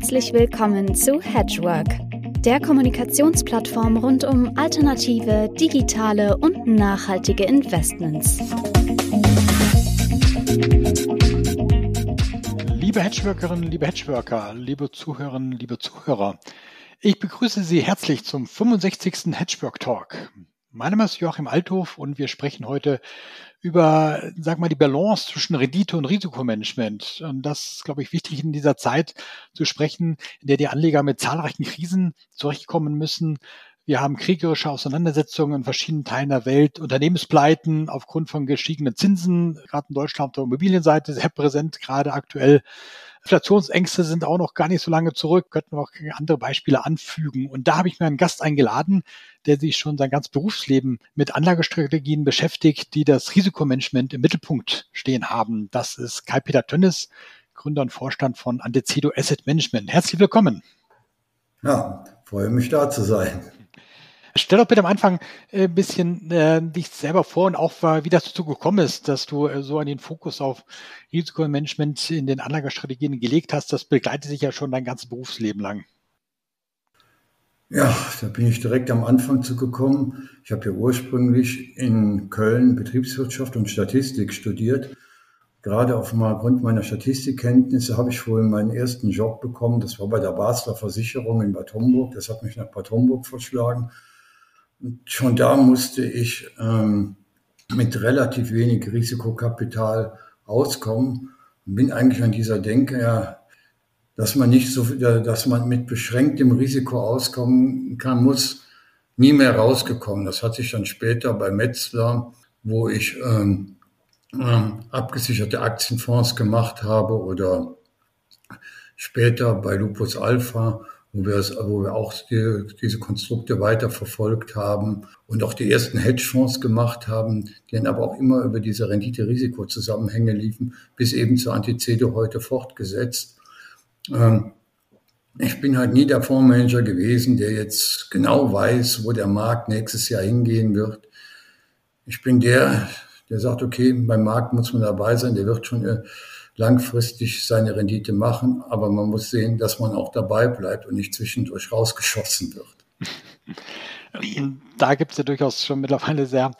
Herzlich willkommen zu Hedgework, der Kommunikationsplattform rund um alternative, digitale und nachhaltige Investments. Liebe Hedgeworkerinnen, liebe Hedgeworker, liebe Zuhörerinnen, liebe Zuhörer, ich begrüße Sie herzlich zum 65. Hedgework Talk. Mein Name ist Joachim Althof und wir sprechen heute über, sag mal, die Balance zwischen Rendite und Risikomanagement. Und das ist, glaube ich, wichtig in dieser Zeit zu sprechen, in der die Anleger mit zahlreichen Krisen zurechtkommen müssen. Wir haben kriegerische Auseinandersetzungen in verschiedenen Teilen der Welt, Unternehmenspleiten aufgrund von gestiegenen Zinsen, gerade in Deutschland auf der Immobilienseite sehr präsent, gerade aktuell Inflationsängste sind auch noch gar nicht so lange zurück, könnten wir auch andere Beispiele anfügen. Und da habe ich mir einen Gast eingeladen, der sich schon sein ganzes Berufsleben mit Anlagestrategien beschäftigt, die das Risikomanagement im Mittelpunkt stehen haben. Das ist Kai-Peter Tönnes, Gründer und Vorstand von Antecedo Asset Management. Herzlich willkommen. Ja, freue mich da zu sein. Stell doch bitte am Anfang ein äh, bisschen äh, dich selber vor und auch, wie das dazu gekommen ist, dass du äh, so an den Fokus auf Risikomanagement in den Anlagestrategien gelegt hast. Das begleitet sich ja schon dein ganzes Berufsleben lang. Ja, da bin ich direkt am Anfang zugekommen. Ich habe ja ursprünglich in Köln Betriebswirtschaft und Statistik studiert. Gerade aufgrund meiner Statistikkenntnisse habe ich wohl meinen ersten Job bekommen. Das war bei der Basler Versicherung in Bad Homburg. Das hat mich nach Bad Homburg verschlagen. Und schon da musste ich ähm, mit relativ wenig Risikokapital auskommen und bin eigentlich an dieser Denke, ja, dass man nicht so, dass man mit beschränktem Risiko auskommen kann, muss nie mehr rausgekommen. Das hat sich dann später bei Metzler, wo ich ähm, ähm, abgesicherte Aktienfonds gemacht habe oder später bei Lupus Alpha wo wir, es, wo wir auch die, diese Konstrukte weiter verfolgt haben und auch die ersten Hedgefonds gemacht haben, die dann aber auch immer über diese Rendite-Risiko-Zusammenhänge liefen, bis eben zur Antizede heute fortgesetzt. Ähm, ich bin halt nie der Fondsmanager gewesen, der jetzt genau weiß, wo der Markt nächstes Jahr hingehen wird. Ich bin der, der sagt, okay, beim Markt muss man dabei sein, der wird schon äh, langfristig seine Rendite machen, aber man muss sehen, dass man auch dabei bleibt und nicht zwischendurch rausgeschossen wird. Da gibt es ja durchaus schon mittlerweile sehr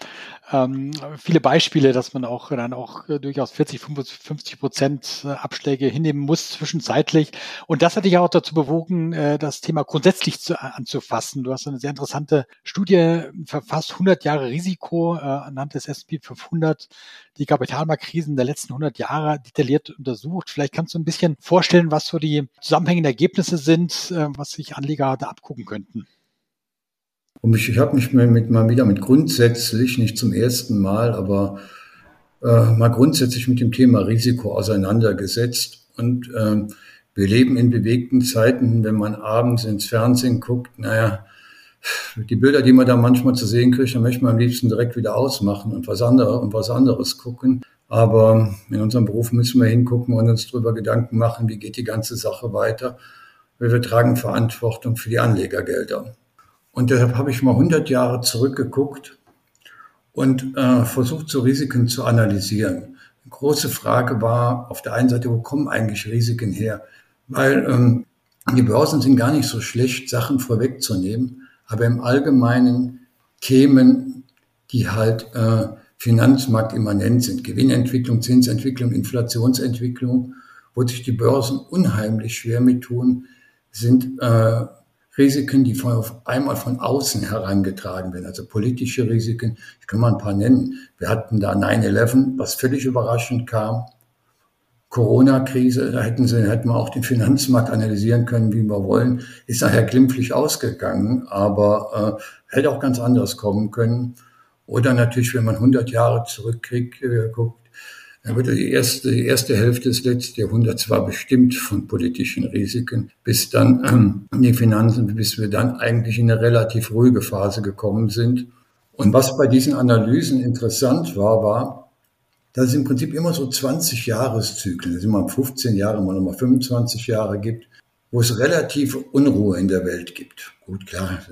ähm, viele Beispiele, dass man auch dann auch äh, durchaus 40, 50 Prozent äh, Abschläge hinnehmen muss zwischenzeitlich. Und das hat dich auch dazu bewogen, äh, das Thema grundsätzlich zu, anzufassen. Du hast eine sehr interessante Studie verfasst, 100 Jahre Risiko äh, anhand des S&P 500, die Kapitalmarktkrisen der letzten 100 Jahre detailliert untersucht. Vielleicht kannst du ein bisschen vorstellen, was so die zusammenhängenden Ergebnisse sind, äh, was sich Anleger da abgucken könnten. Und ich, ich habe mich mit, mal wieder mit grundsätzlich, nicht zum ersten Mal, aber äh, mal grundsätzlich mit dem Thema Risiko auseinandergesetzt. Und äh, wir leben in bewegten Zeiten, wenn man abends ins Fernsehen guckt, naja, die Bilder, die man da manchmal zu sehen kriegt, dann möchte man am liebsten direkt wieder ausmachen und was anderes und was anderes gucken. Aber in unserem Beruf müssen wir hingucken und uns darüber Gedanken machen, wie geht die ganze Sache weiter. Weil wir tragen Verantwortung für die Anlegergelder. Und deshalb habe ich mal 100 Jahre zurückgeguckt und äh, versucht, so Risiken zu analysieren. Eine große Frage war auf der einen Seite, wo kommen eigentlich Risiken her? Weil ähm, die Börsen sind gar nicht so schlecht, Sachen vorwegzunehmen, aber im Allgemeinen Themen, die halt äh, finanzmarktimmanent sind, Gewinnentwicklung, Zinsentwicklung, Inflationsentwicklung, wo sich die Börsen unheimlich schwer mit tun, sind äh, Risiken, die von, auf einmal von außen herangetragen werden, also politische Risiken. Ich kann mal ein paar nennen. Wir hatten da 9-11, was völlig überraschend kam. Corona-Krise, da hätten sie, hätten wir auch den Finanzmarkt analysieren können, wie wir wollen. Ist nachher glimpflich ausgegangen, aber äh, hätte auch ganz anders kommen können. Oder natürlich, wenn man 100 Jahre zurückguckt, äh, guckt, wird die erste, die erste Hälfte des letzten Jahrhunderts war bestimmt von politischen Risiken, bis dann ähm, die Finanzen, bis wir dann eigentlich in eine relativ ruhige Phase gekommen sind. Und was bei diesen Analysen interessant war, war, dass es im Prinzip immer so 20 Jahreszyklen, also immer 15 Jahre, mal nochmal 25 Jahre gibt. Wo es relativ Unruhe in der Welt gibt. Gut, klar,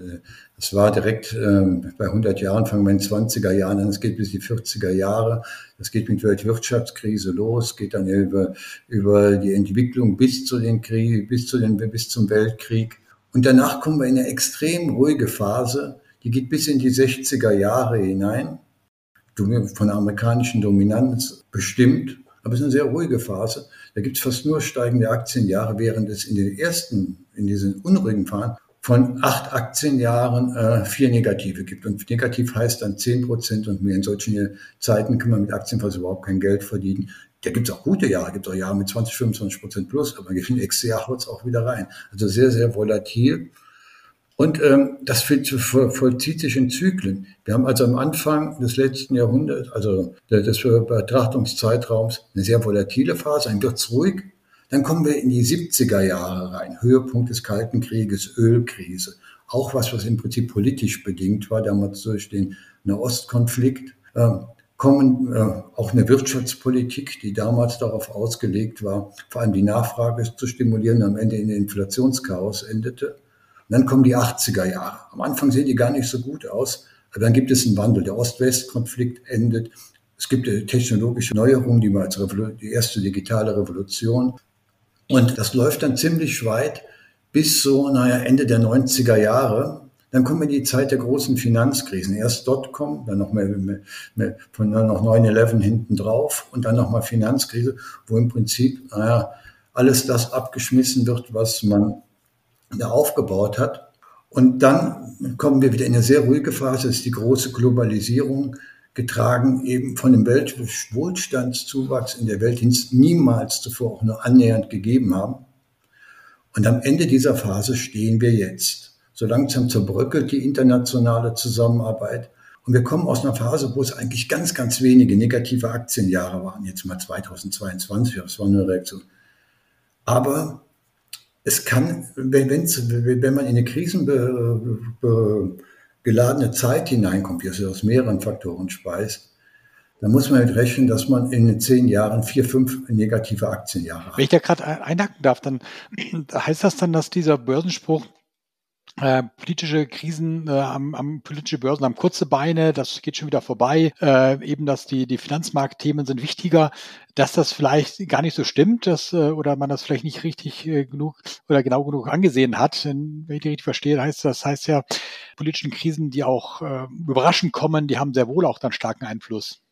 es war direkt äh, bei 100 Jahren, fangen wir in den 20er Jahren an, es geht bis die 40er Jahre, es geht mit Weltwirtschaftskrise los, geht dann über, über die Entwicklung bis zu den Krieg, bis zu den, bis zum Weltkrieg. Und danach kommen wir in eine extrem ruhige Phase, die geht bis in die 60er Jahre hinein, von der amerikanischen Dominanz bestimmt, aber es ist eine sehr ruhige Phase. Da gibt es fast nur steigende Aktienjahre, während es in den ersten, in diesen unruhigen Phasen von acht Aktienjahren äh, vier negative gibt. Und negativ heißt dann zehn Prozent und mehr. In solchen Zeiten kann man mit Aktien fast überhaupt kein Geld verdienen. Da gibt es auch gute Jahre, gibt es auch Jahre mit 20, 25 Prozent plus, aber in nächsten Jahr haut es auch wieder rein. Also sehr, sehr volatil. Und ähm, das vollzieht sich in Zyklen. Wir haben also am Anfang des letzten Jahrhunderts, also des Betrachtungszeitraums, eine sehr volatile Phase, dann wird's ruhig, dann kommen wir in die 70er Jahre rein, Höhepunkt des Kalten Krieges, Ölkrise. Auch was, was im Prinzip politisch bedingt war, damals durch den Nahostkonflikt. Äh, kommen äh, auch eine Wirtschaftspolitik, die damals darauf ausgelegt war, vor allem die Nachfrage zu stimulieren, am Ende in Inflationschaos endete. Und dann kommen die 80er Jahre. Am Anfang sehen die gar nicht so gut aus, aber dann gibt es einen Wandel. Der Ost-West-Konflikt endet. Es gibt technologische Neuerungen, die, als die erste digitale Revolution. Und das läuft dann ziemlich weit bis so, naja, Ende der 90er Jahre. Dann kommen wir in die Zeit der großen Finanzkrisen. Erst Dotcom, dann noch mehr, mehr, mehr von noch 9-11 hinten drauf und dann nochmal Finanzkrise, wo im Prinzip, naja, alles das abgeschmissen wird, was man da aufgebaut hat. Und dann kommen wir wieder in eine sehr ruhige Phase, das ist die große Globalisierung getragen eben von dem Weltwohlstandszuwachs in der Welt, den es niemals zuvor auch nur annähernd gegeben haben. Und am Ende dieser Phase stehen wir jetzt. So langsam zerbröckelt die internationale Zusammenarbeit. Und wir kommen aus einer Phase, wo es eigentlich ganz, ganz wenige negative Aktienjahre waren. Jetzt mal 2022, das war eine Reaktion. Aber es kann, wenn, wenn man in eine Krisenbe geladene Zeit hineinkommt, die aus mehreren Faktoren speist, dann muss man mit rechnen, dass man in zehn Jahren vier, fünf negative Aktienjahre hat. Wenn ich da gerade einhaken darf, dann heißt das dann, dass dieser Börsenspruch äh, politische Krisen äh, am, am politische Börsen haben kurze Beine, das geht schon wieder vorbei. Äh, eben, dass die die Finanzmarktthemen sind wichtiger, dass das vielleicht gar nicht so stimmt, dass äh, oder man das vielleicht nicht richtig äh, genug oder genau genug angesehen hat. Denn, wenn ich die richtig verstehe, heißt das heißt ja politischen Krisen, die auch äh, überraschend kommen, die haben sehr wohl auch dann starken Einfluss.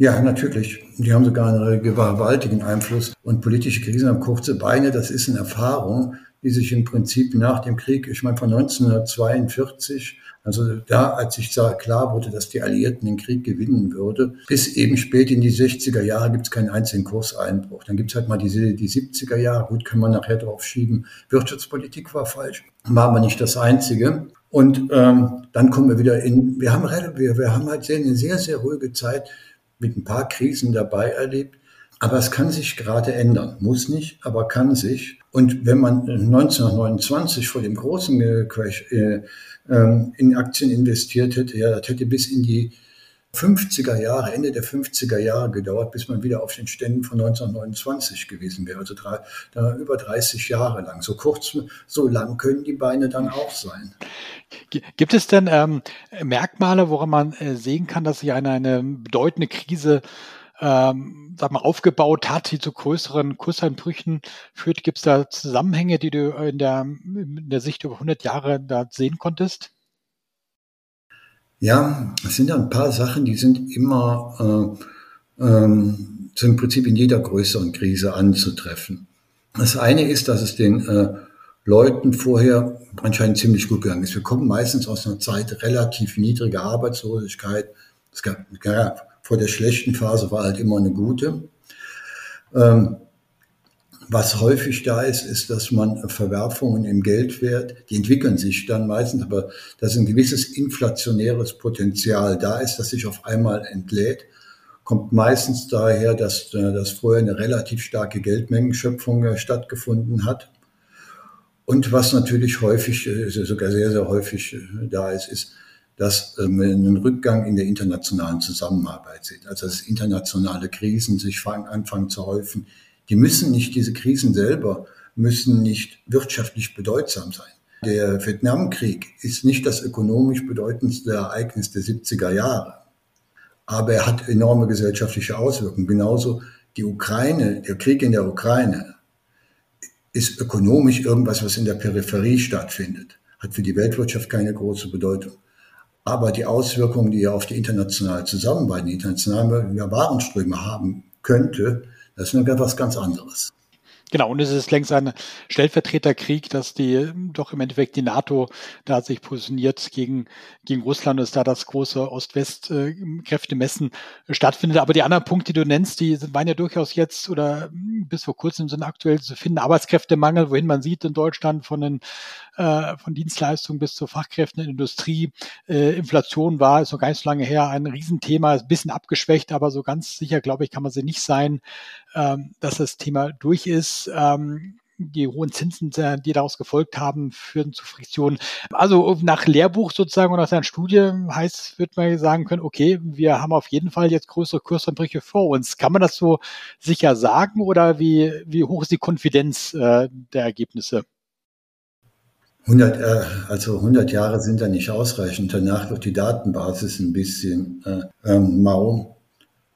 Ja, natürlich. Die haben sogar einen gewaltigen Einfluss. Und politische Krisen haben kurze Beine. Das ist eine Erfahrung, die sich im Prinzip nach dem Krieg, ich meine von 1942, also da, als sich klar wurde, dass die Alliierten den Krieg gewinnen würde, bis eben spät in die 60er Jahre gibt es keinen einzigen Kurseinbruch. Dann gibt es halt mal diese, die 70er Jahre, gut, kann man nachher drauf schieben. Wirtschaftspolitik war falsch, war aber nicht das Einzige. Und ähm, dann kommen wir wieder in, wir haben, wir, wir haben halt sehr, eine sehr, sehr ruhige Zeit mit ein paar Krisen dabei erlebt. Aber es kann sich gerade ändern. Muss nicht, aber kann sich. Und wenn man 1929 vor dem großen Crash äh, ähm, in Aktien investiert hätte, ja, das hätte bis in die 50er Jahre, Ende der 50er Jahre gedauert, bis man wieder auf den Ständen von 1929 gewesen wäre. Also drei, über 30 Jahre lang. So kurz, so lang können die Beine dann auch sein. Gibt es denn ähm, Merkmale, woran man äh, sehen kann, dass sich eine, eine bedeutende Krise ähm, sag mal, aufgebaut hat, die zu größeren Kurseinbrüchen führt? Gibt es da Zusammenhänge, die du in der, in der Sicht über 100 Jahre da sehen konntest? Ja, es sind ein paar Sachen, die sind immer äh, ähm, im Prinzip in jeder größeren Krise anzutreffen. Das eine ist, dass es den äh, Leuten vorher anscheinend ziemlich gut gegangen ist. Wir kommen meistens aus einer Zeit relativ niedriger Arbeitslosigkeit. Es gab, ja, vor der schlechten Phase war halt immer eine gute. Ähm, was häufig da ist, ist, dass man Verwerfungen im Geldwert, die entwickeln sich dann meistens, aber dass ein gewisses inflationäres Potenzial da ist, das sich auf einmal entlädt, kommt meistens daher, dass, äh, dass vorher eine relativ starke Geldmengenschöpfung äh, stattgefunden hat. Und was natürlich häufig, äh, sogar sehr, sehr häufig da ist, ist, dass ähm, einen Rückgang in der internationalen Zusammenarbeit sehen. Also dass internationale Krisen sich anfangen zu häufen. Die müssen nicht diese Krisen selber müssen nicht wirtschaftlich bedeutsam sein. Der Vietnamkrieg ist nicht das ökonomisch bedeutendste Ereignis der 70er Jahre, aber er hat enorme gesellschaftliche Auswirkungen. Genauso die Ukraine, der Krieg in der Ukraine ist ökonomisch irgendwas, was in der Peripherie stattfindet, hat für die Weltwirtschaft keine große Bedeutung. Aber die Auswirkungen, die er auf die internationale Zusammenarbeit, die internationalen Warenströme haben könnte, das ist etwas ganz anderes. Genau, und es ist längst ein Stellvertreterkrieg, dass die doch im Endeffekt die NATO da sich positioniert gegen, gegen Russland, dass da das große Ost-West-Kräftemessen stattfindet. Aber die anderen Punkte, die du nennst, die waren ja durchaus jetzt oder bis vor kurzem sind aktuell zu finden. Arbeitskräftemangel, wohin man sieht in Deutschland von den äh, von Dienstleistungen bis zu Fachkräften in Industrie. Äh, Inflation war, ist noch gar nicht so lange her, ein Riesenthema, ist ein bisschen abgeschwächt, aber so ganz sicher, glaube ich, kann man sie nicht sein, ähm, dass das Thema durch ist. Ähm, die hohen Zinsen, äh, die daraus gefolgt haben, führen zu Friktionen. Also nach Lehrbuch sozusagen und nach seiner Studie heißt, wird man sagen können, okay, wir haben auf jeden Fall jetzt größere Kursanbrüche vor uns. Kann man das so sicher sagen oder wie, wie hoch ist die Konfidenz äh, der Ergebnisse? 100, äh, also 100 Jahre sind da nicht ausreichend. Danach wird die Datenbasis ein bisschen äh, ähm, mau.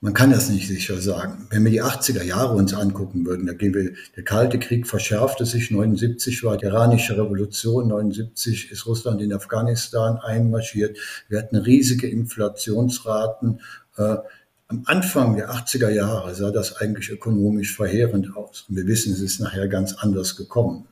Man kann das nicht sicher sagen. Wenn wir die 80er Jahre uns angucken würden, da gehen wir, der Kalte Krieg verschärfte sich, 79 war die iranische Revolution, 79 ist Russland in Afghanistan einmarschiert. Wir hatten riesige Inflationsraten. Äh, am Anfang der 80er Jahre sah das eigentlich ökonomisch verheerend aus. Und wir wissen, es ist nachher ganz anders gekommen.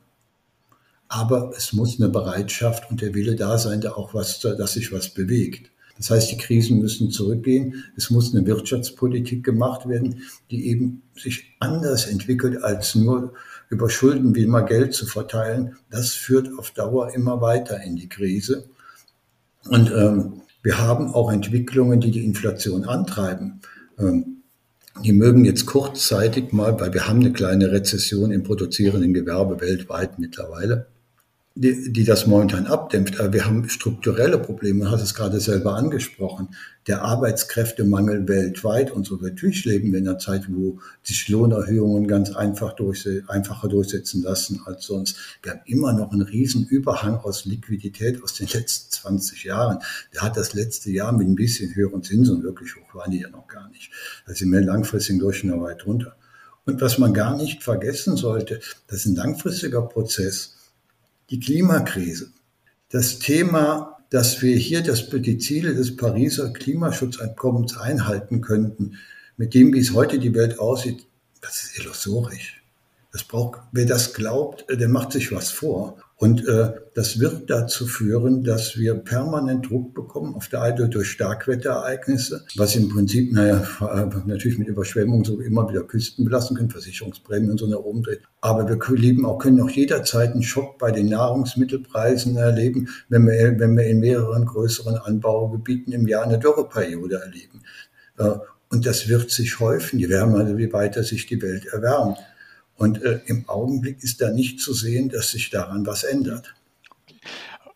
Aber es muss eine Bereitschaft und der Wille da sein, da auch was, dass sich was bewegt. Das heißt, die Krisen müssen zurückgehen. Es muss eine Wirtschaftspolitik gemacht werden, die eben sich anders entwickelt, als nur über Schulden wie immer Geld zu verteilen. Das führt auf Dauer immer weiter in die Krise. Und ähm, wir haben auch Entwicklungen, die die Inflation antreiben. Ähm, die mögen jetzt kurzzeitig mal, weil wir haben eine kleine Rezession im produzierenden Gewerbe weltweit mittlerweile die, die das momentan abdämpft. Aber wir haben strukturelle Probleme, du hast es gerade selber angesprochen. Der Arbeitskräftemangel weltweit und so. Natürlich leben wir in einer Zeit, wo sich Lohnerhöhungen ganz einfach durchse einfacher durchsetzen lassen als sonst. Wir haben immer noch einen riesen Überhang aus Liquidität aus den letzten 20 Jahren. Der hat das letzte Jahr mit ein bisschen höheren Zinsen, wirklich hoch waren die ja noch gar nicht. Da sind wir langfristig durch noch weit runter. Und was man gar nicht vergessen sollte, das ist ein langfristiger Prozess die Klimakrise. Das Thema, dass wir hier das, die Ziele des Pariser Klimaschutzabkommens einhalten könnten, mit dem, wie es heute die Welt aussieht, das ist illusorisch. Das braucht, wer das glaubt, der macht sich was vor. Und äh, das wird dazu führen, dass wir permanent Druck bekommen, auf der einen durch Starkwetterereignisse, was im Prinzip, naja, natürlich mit Überschwemmungen so immer wieder Küsten belassen können, Versicherungsprämien und so nach oben dreht. Aber wir leben auch, können auch jederzeit einen Schock bei den Nahrungsmittelpreisen erleben, wenn wir, wenn wir in mehreren größeren Anbaugebieten im Jahr eine Dürreperiode erleben. Äh, und das wird sich häufen, je wärmer, wie weiter sich die Welt erwärmt. Und äh, im Augenblick ist da nicht zu sehen, dass sich daran was ändert.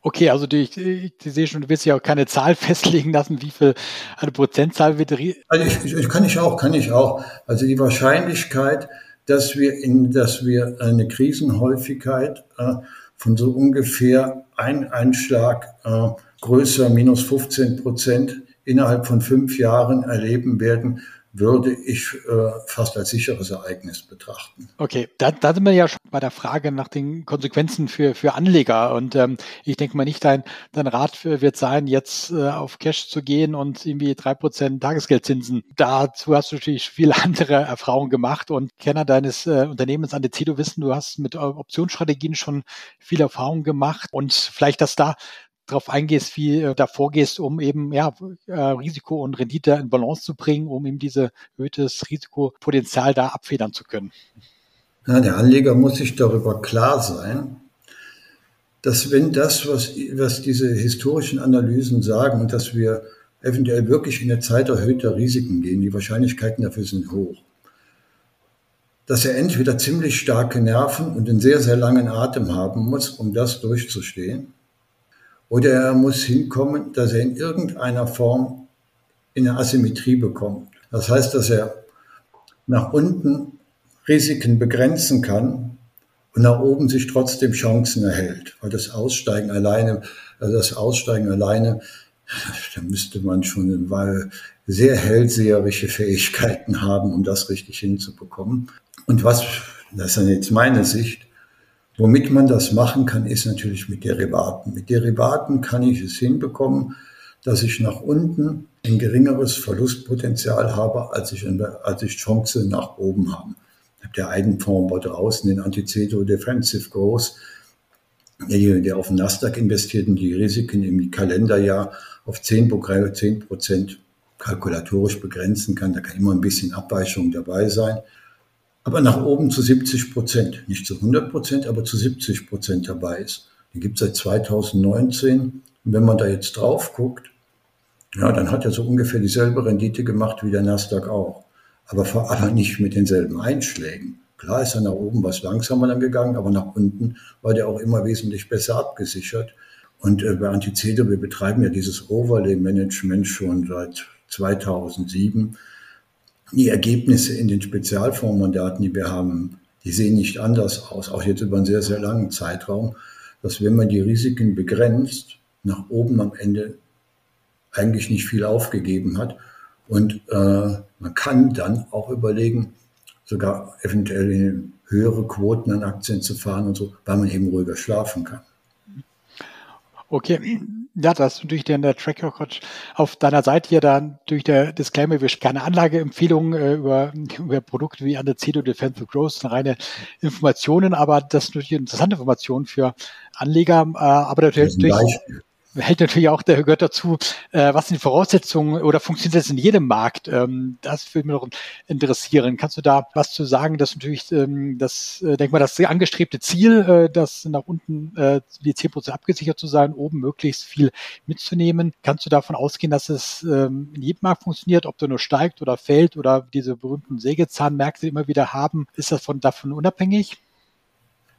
Okay, also die, ich, ich, ich sehe schon, du willst ja auch keine Zahl festlegen lassen, wie viel eine Prozentzahl wird. Also ich, ich, kann ich auch, kann ich auch. Also die Wahrscheinlichkeit, dass wir in, dass wir eine Krisenhäufigkeit äh, von so ungefähr ein Einschlag äh, größer minus 15 Prozent innerhalb von fünf Jahren erleben werden, würde ich äh, fast als sicheres Ereignis betrachten. Okay, da, da sind wir ja schon bei der Frage nach den Konsequenzen für, für Anleger. Und ähm, ich denke mal nicht, dein, dein Rat wird sein, jetzt äh, auf Cash zu gehen und irgendwie drei Prozent Tagesgeldzinsen. Dazu hast du natürlich viele andere Erfahrungen gemacht und Kenner deines äh, Unternehmens an der CEDO wissen, du hast mit Optionsstrategien schon viel Erfahrung gemacht und vielleicht, dass da darauf eingehst, wie äh, da vorgehst, um eben ja, äh, Risiko und Rendite in Balance zu bringen, um eben diese erhöhtes Risikopotenzial da abfedern zu können. Ja, der Anleger muss sich darüber klar sein, dass wenn das, was, was diese historischen Analysen sagen dass wir eventuell wirklich in eine Zeit erhöhter Risiken gehen, die Wahrscheinlichkeiten dafür sind hoch, dass er entweder ziemlich starke Nerven und einen sehr, sehr langen Atem haben muss, um das durchzustehen, oder er muss hinkommen, dass er in irgendeiner Form in eine Asymmetrie bekommt. Das heißt, dass er nach unten Risiken begrenzen kann, und nach oben sich trotzdem Chancen erhält. Weil das Aussteigen alleine, also das Aussteigen alleine, da müsste man schon sehr hellseherische Fähigkeiten haben, um das richtig hinzubekommen. Und was, das ist jetzt meine Sicht, womit man das machen kann, ist natürlich mit Derivaten. Mit Derivaten kann ich es hinbekommen, dass ich nach unten ein geringeres Verlustpotenzial habe, als ich, als ich Chance nach oben habe. Ich habe der Eigenfonds bei draußen, den Anticeto Defensive Growth, der, der auf den Nasdaq investiert und die Risiken im Kalenderjahr auf 10 Prozent kalkulatorisch begrenzen kann. Da kann immer ein bisschen Abweichung dabei sein. Aber nach oben zu 70 Prozent, nicht zu 100 Prozent, aber zu 70 Prozent dabei ist. Den gibt es seit 2019. Und wenn man da jetzt drauf guckt, ja, dann hat er so ungefähr dieselbe Rendite gemacht wie der Nasdaq auch. Aber vor allem nicht mit denselben Einschlägen. Klar ist er nach oben was langsamer dann gegangen, aber nach unten war der auch immer wesentlich besser abgesichert. Und äh, bei Antizede, wir betreiben ja dieses Overlay-Management schon seit 2007. Die Ergebnisse in den Spezialfondsmandaten, die wir haben, die sehen nicht anders aus, auch jetzt über einen sehr, sehr langen Zeitraum, dass wenn man die Risiken begrenzt, nach oben am Ende eigentlich nicht viel aufgegeben hat. Und äh, man kann dann auch überlegen, sogar eventuell in höhere Quoten an Aktien zu fahren und so, weil man eben ruhiger schlafen kann. Okay, ja, das ist natürlich der, der Track Record auf deiner Seite hier dann durch der Disclaimer, wir keine Anlageempfehlungen äh, über, über Produkte wie Andecedo Defensive Growth, reine Informationen, aber das ist natürlich interessante Information für Anleger, äh, aber natürlich, hält natürlich auch, der gehört dazu, äh, was sind die Voraussetzungen oder funktioniert das in jedem Markt? Ähm, das würde mich noch interessieren. Kannst du da was zu sagen, dass natürlich ähm, das, äh, denk mal, das angestrebte Ziel, äh, das nach unten äh, die 10 Prozent abgesichert zu sein, oben möglichst viel mitzunehmen. Kannst du davon ausgehen, dass es ähm, in jedem Markt funktioniert, ob der nur steigt oder fällt oder diese berühmten Sägezahnmärkte immer wieder haben? Ist das von davon unabhängig?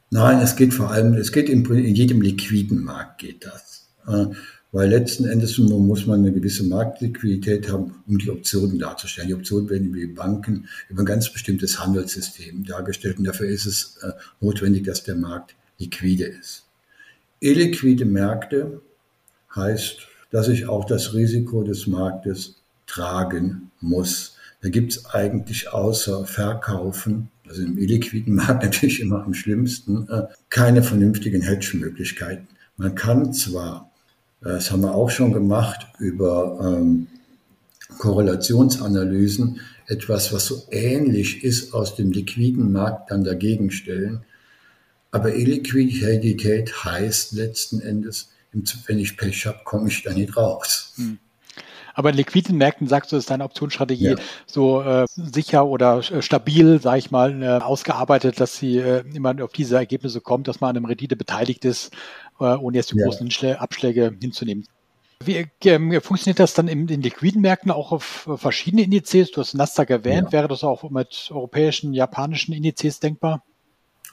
Nein, es geht vor allem, es geht in jedem liquiden Markt geht das. Äh, weil letzten Endes muss man eine gewisse Marktliquidität haben, um die Optionen darzustellen. Die Optionen werden über Banken über ein ganz bestimmtes Handelssystem dargestellt und dafür ist es äh, notwendig, dass der Markt liquide ist. Illiquide Märkte heißt, dass ich auch das Risiko des Marktes tragen muss. Da gibt es eigentlich außer Verkaufen, also im illiquiden Markt natürlich immer am schlimmsten, äh, keine vernünftigen Hedge-Möglichkeiten. Man kann zwar das haben wir auch schon gemacht über ähm, Korrelationsanalysen, etwas, was so ähnlich ist aus dem liquiden Markt dann dagegen stellen. Aber Illiquidität heißt letzten Endes, wenn ich Pech habe, komme ich da nicht raus. Hm. Aber in liquiden Märkten sagst du, ist deine Optionsstrategie ja. so äh, sicher oder äh, stabil, sage ich mal, äh, ausgearbeitet, dass sie äh, immer auf diese Ergebnisse kommt, dass man an einem Rendite beteiligt ist, ohne jetzt die ja. großen Abschläge hinzunehmen. Wie ähm, funktioniert das dann in, in liquiden Märkten auch auf äh, verschiedene Indizes? Du hast Nasdaq erwähnt. Ja. Wäre das auch mit europäischen, japanischen Indizes denkbar?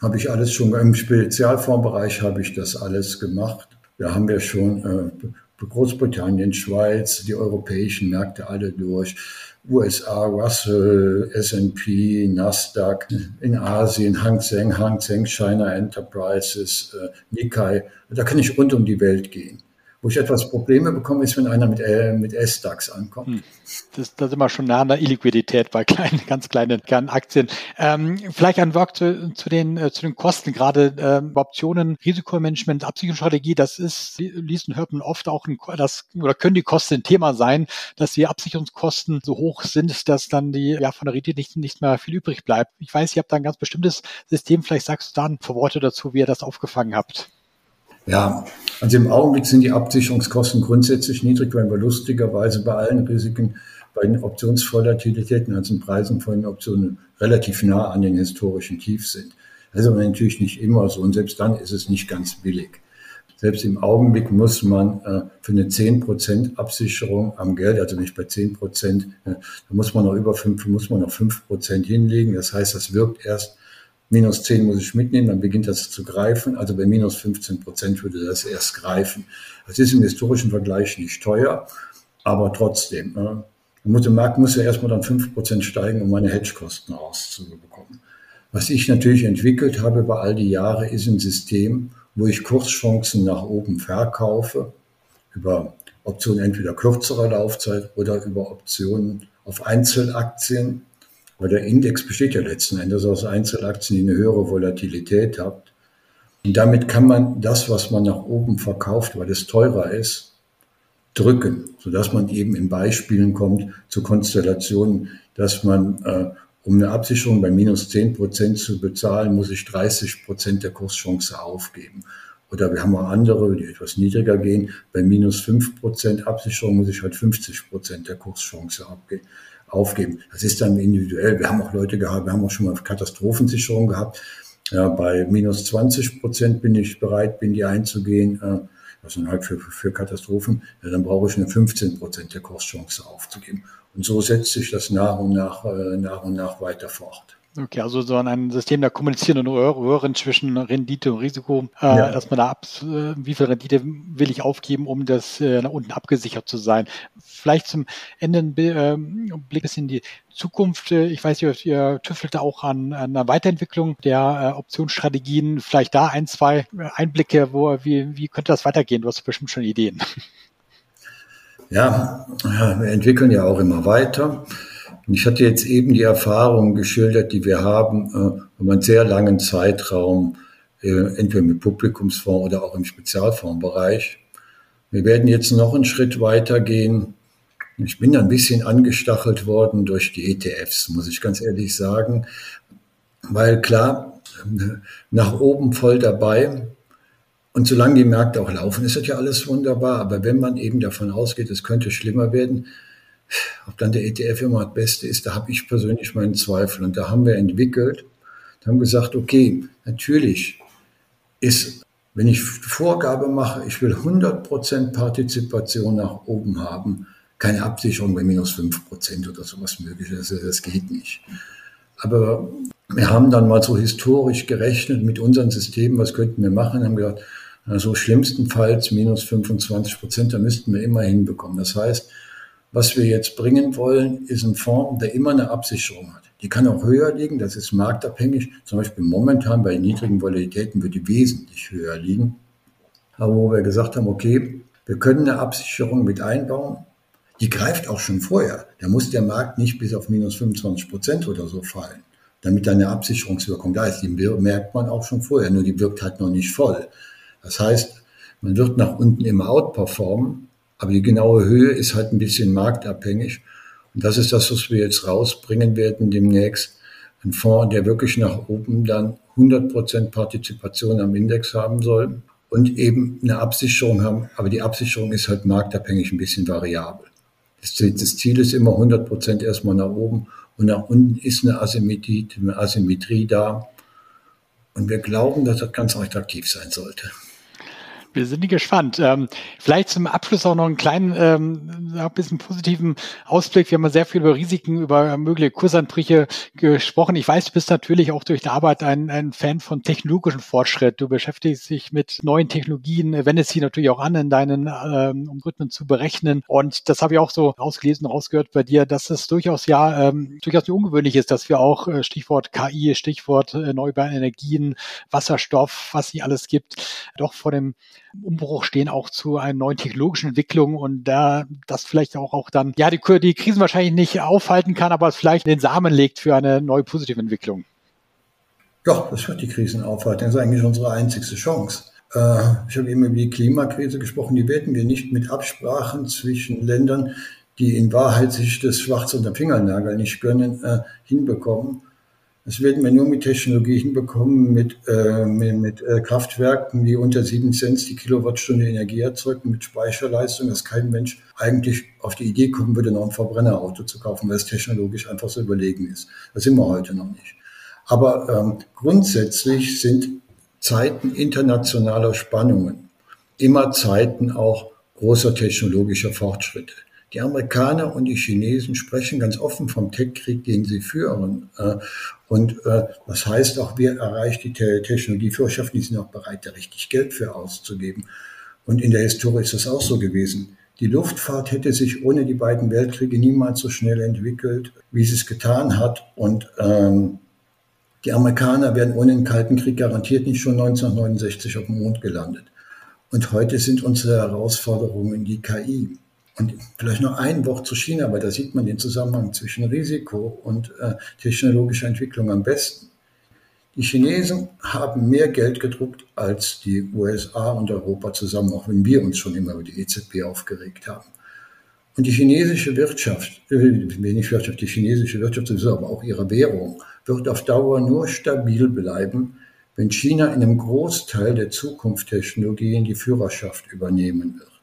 Habe ich alles schon im Spezialfondsbereich habe ich das alles gemacht. Wir haben ja schon äh, Großbritannien, Schweiz, die europäischen Märkte alle durch, USA, Russell, S&P, Nasdaq, in Asien, Hang Seng, Hang Seng, China Enterprises, äh, Nikkei. Da kann ich rund um die Welt gehen. Wo ich etwas Probleme bekomme, ist, wenn einer mit, äh, mit S-DAX ankommt. Hm. Das, da sind wir schon nah an der Illiquidität bei kleinen, ganz kleinen, kleinen Aktien. Ähm, vielleicht ein Wort zu, zu, den, äh, zu den Kosten, gerade ähm, Optionen, Risikomanagement, Absicherungsstrategie, das ist, liest und hört man oft auch, ein, das, oder können die Kosten ein Thema sein, dass die Absicherungskosten so hoch sind, dass dann die, ja, von der Rendite nicht, nicht mehr viel übrig bleibt. Ich weiß, ihr habt da ein ganz bestimmtes System, vielleicht sagst du da ein paar Worte dazu, wie ihr das aufgefangen habt. Ja, also im Augenblick sind die Absicherungskosten grundsätzlich niedrig, weil wir lustigerweise bei allen Risiken bei den Optionsvolatilitäten, also den Preisen von den Optionen, relativ nah an den historischen Tiefs sind. Das ist aber natürlich nicht immer so und selbst dann ist es nicht ganz billig. Selbst im Augenblick muss man äh, für eine 10% Absicherung am Geld, also nicht bei 10%, äh, da muss man noch über 5, muss man noch 5% hinlegen. Das heißt, das wirkt erst minus 10 muss ich mitnehmen, dann beginnt das zu greifen. Also bei minus 15 Prozent würde das erst greifen. Das ist im historischen Vergleich nicht teuer, aber trotzdem. Ne? Der Markt muss ja erstmal dann 5 Prozent steigen, um meine Hedgekosten rauszubekommen. Was ich natürlich entwickelt habe über all die Jahre, ist ein System, wo ich Kurschancen nach oben verkaufe, über Optionen entweder kürzerer Laufzeit oder über Optionen auf Einzelaktien. Weil der Index besteht ja letzten Endes aus Einzelaktien, die eine höhere Volatilität haben. Und damit kann man das, was man nach oben verkauft, weil es teurer ist, drücken, sodass man eben in Beispielen kommt zu Konstellationen, dass man, äh, um eine Absicherung bei minus 10 Prozent zu bezahlen, muss ich 30 Prozent der Kurschance aufgeben. Oder wir haben auch andere, die etwas niedriger gehen. Bei minus 5 Prozent Absicherung muss ich halt 50 Prozent der Kurschance aufgeben. Das ist dann individuell. Wir haben auch Leute gehabt, wir haben auch schon mal Katastrophensicherung gehabt. Ja, bei minus 20 Prozent bin ich bereit, bin die einzugehen. Äh, dann halt für, für Katastrophen, ja, dann brauche ich eine 15 Prozent der Kurschance aufzugeben. Und so setzt sich das nach und nach, äh, nach und nach weiter fort. Okay, also so ein System der kommunizierenden Röhren zwischen Rendite und Risiko, äh, ja. dass man da ab, äh, wie viel Rendite will ich aufgeben, um das äh, nach unten abgesichert zu sein. Vielleicht zum Ende ein äh, Blick in die Zukunft. Ich weiß, ihr, ihr tüffelt auch an, an einer Weiterentwicklung der Optionsstrategien. Vielleicht da ein, zwei Einblicke, wo, wie, wie könnte das weitergehen? Du hast bestimmt schon Ideen. Ja, wir entwickeln ja auch immer weiter. Und ich hatte jetzt eben die Erfahrungen geschildert, die wir haben, äh, über einen sehr langen Zeitraum, äh, entweder mit Publikumsfonds oder auch im Spezialfondsbereich. Wir werden jetzt noch einen Schritt weiter gehen. Ich bin ein bisschen angestachelt worden durch die ETFs, muss ich ganz ehrlich sagen. Weil klar, nach oben voll dabei. Und solange die Märkte auch laufen, ist das ja alles wunderbar. Aber wenn man eben davon ausgeht, es könnte schlimmer werden, ob dann der ETF immer das Beste ist, da habe ich persönlich meinen Zweifel. Und da haben wir entwickelt, haben gesagt, okay, natürlich ist, wenn ich Vorgabe mache, ich will 100% Partizipation nach oben haben, keine Absicherung bei minus 5% oder sowas möglich. Das, das geht nicht. Aber wir haben dann mal so historisch gerechnet mit unseren Systemen, was könnten wir machen, haben gesagt, also schlimmstenfalls minus 25 Prozent, da müssten wir immer hinbekommen. Das heißt, was wir jetzt bringen wollen, ist ein Fonds, der immer eine Absicherung hat. Die kann auch höher liegen, das ist marktabhängig. Zum Beispiel momentan bei niedrigen Volatilitäten wird die wesentlich höher liegen. Aber wo wir gesagt haben, okay, wir können eine Absicherung mit einbauen, die greift auch schon vorher. Da muss der Markt nicht bis auf minus 25 Prozent oder so fallen, damit da eine Absicherungswirkung da ist. Die merkt man auch schon vorher, nur die wirkt halt noch nicht voll. Das heißt, man wird nach unten immer outperformen, aber die genaue Höhe ist halt ein bisschen marktabhängig. Und das ist das, was wir jetzt rausbringen werden demnächst. Ein Fonds, der wirklich nach oben dann 100% Partizipation am Index haben soll und eben eine Absicherung haben. Aber die Absicherung ist halt marktabhängig ein bisschen variabel. Das Ziel ist immer 100% erstmal nach oben und nach unten ist eine Asymmetrie, eine Asymmetrie da. Und wir glauben, dass das ganz attraktiv sein sollte. Wir sind gespannt. Ähm, vielleicht zum Abschluss auch noch einen kleinen, ähm, ein bisschen positiven Ausblick. Wir haben ja sehr viel über Risiken, über mögliche Kursanbrüche gesprochen. Ich weiß, du bist natürlich auch durch die Arbeit ein, ein Fan von technologischen Fortschritt. Du beschäftigst dich mit neuen Technologien, wendest sie natürlich auch an, in deinen ähm, Algorithmen zu berechnen. Und das habe ich auch so rausgelesen, rausgehört bei dir, dass es durchaus ja ähm, durchaus ungewöhnlich ist, dass wir auch äh, Stichwort KI, Stichwort äh, erneuerbare Energien, Wasserstoff, was nicht alles gibt, doch vor dem Umbruch stehen auch zu einer neuen technologischen Entwicklung und da das vielleicht auch, auch dann, ja, die, die Krisen wahrscheinlich nicht aufhalten kann, aber es vielleicht den Samen legt für eine neue positive Entwicklung. Doch, das wird die Krisen aufhalten. Das ist eigentlich unsere einzigste Chance. Äh, ich habe eben über die Klimakrise gesprochen. Die werden wir nicht mit Absprachen zwischen Ländern, die in Wahrheit sich das Schwarz unter Fingernagel nicht gönnen, äh, hinbekommen. Das werden wir nur mit Technologie hinbekommen, mit, äh, mit, mit äh, Kraftwerken, die unter 7 Cent die Kilowattstunde Energie erzeugen, mit Speicherleistung, dass kein Mensch eigentlich auf die Idee kommen würde, noch ein Verbrennerauto zu kaufen, weil es technologisch einfach so überlegen ist. Das sind wir heute noch nicht. Aber ähm, grundsätzlich sind Zeiten internationaler Spannungen immer Zeiten auch großer technologischer Fortschritte. Die Amerikaner und die Chinesen sprechen ganz offen vom Tech-Krieg, den sie führen. Äh, und äh, das heißt auch, wir erreichen die Technologieführerschaft, die sind auch bereit, da richtig Geld für auszugeben. Und in der Historie ist das auch so gewesen. Die Luftfahrt hätte sich ohne die beiden Weltkriege niemals so schnell entwickelt, wie sie es getan hat. Und ähm, Die Amerikaner wären ohne den Kalten Krieg garantiert nicht schon 1969 auf dem Mond gelandet. Und heute sind unsere Herausforderungen die KI. Und vielleicht noch ein Wort zu China, weil da sieht man den Zusammenhang zwischen Risiko und äh, technologischer Entwicklung am besten. Die Chinesen haben mehr Geld gedruckt als die USA und Europa zusammen, auch wenn wir uns schon immer über die EZB aufgeregt haben. Und die chinesische Wirtschaft, äh, wenig Wirtschaft, die chinesische Wirtschaft sowieso, aber auch ihre Währung, wird auf Dauer nur stabil bleiben, wenn China in einem Großteil der Zukunftstechnologien die Führerschaft übernehmen wird.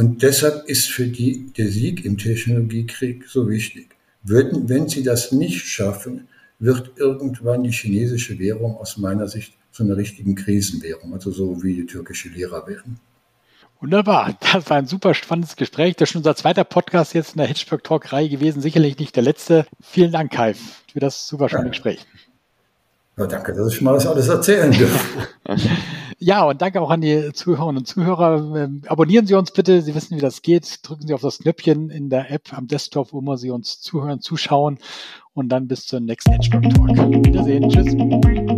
Und deshalb ist für die der Sieg im Technologiekrieg so wichtig. Würden, wenn sie das nicht schaffen, wird irgendwann die chinesische Währung aus meiner Sicht zu einer richtigen Krisenwährung, also so wie die türkische Lira werden. Wunderbar. Das war ein super spannendes Gespräch. Das ist schon unser zweiter Podcast jetzt in der Hedgeberg Talk Reihe gewesen. Sicherlich nicht der letzte. Vielen Dank, Kai, für das super schöne. Gespräch. Ja, danke, dass ich mal das alles erzählen durfte. ja, und danke auch an die Zuhörerinnen und Zuhörer. Ähm, abonnieren Sie uns bitte. Sie wissen, wie das geht. Drücken Sie auf das Knöpfchen in der App am Desktop, wo immer Sie uns zuhören, zuschauen. Und dann bis zum nächsten Hedgeberg Talk. Wiedersehen. Tschüss.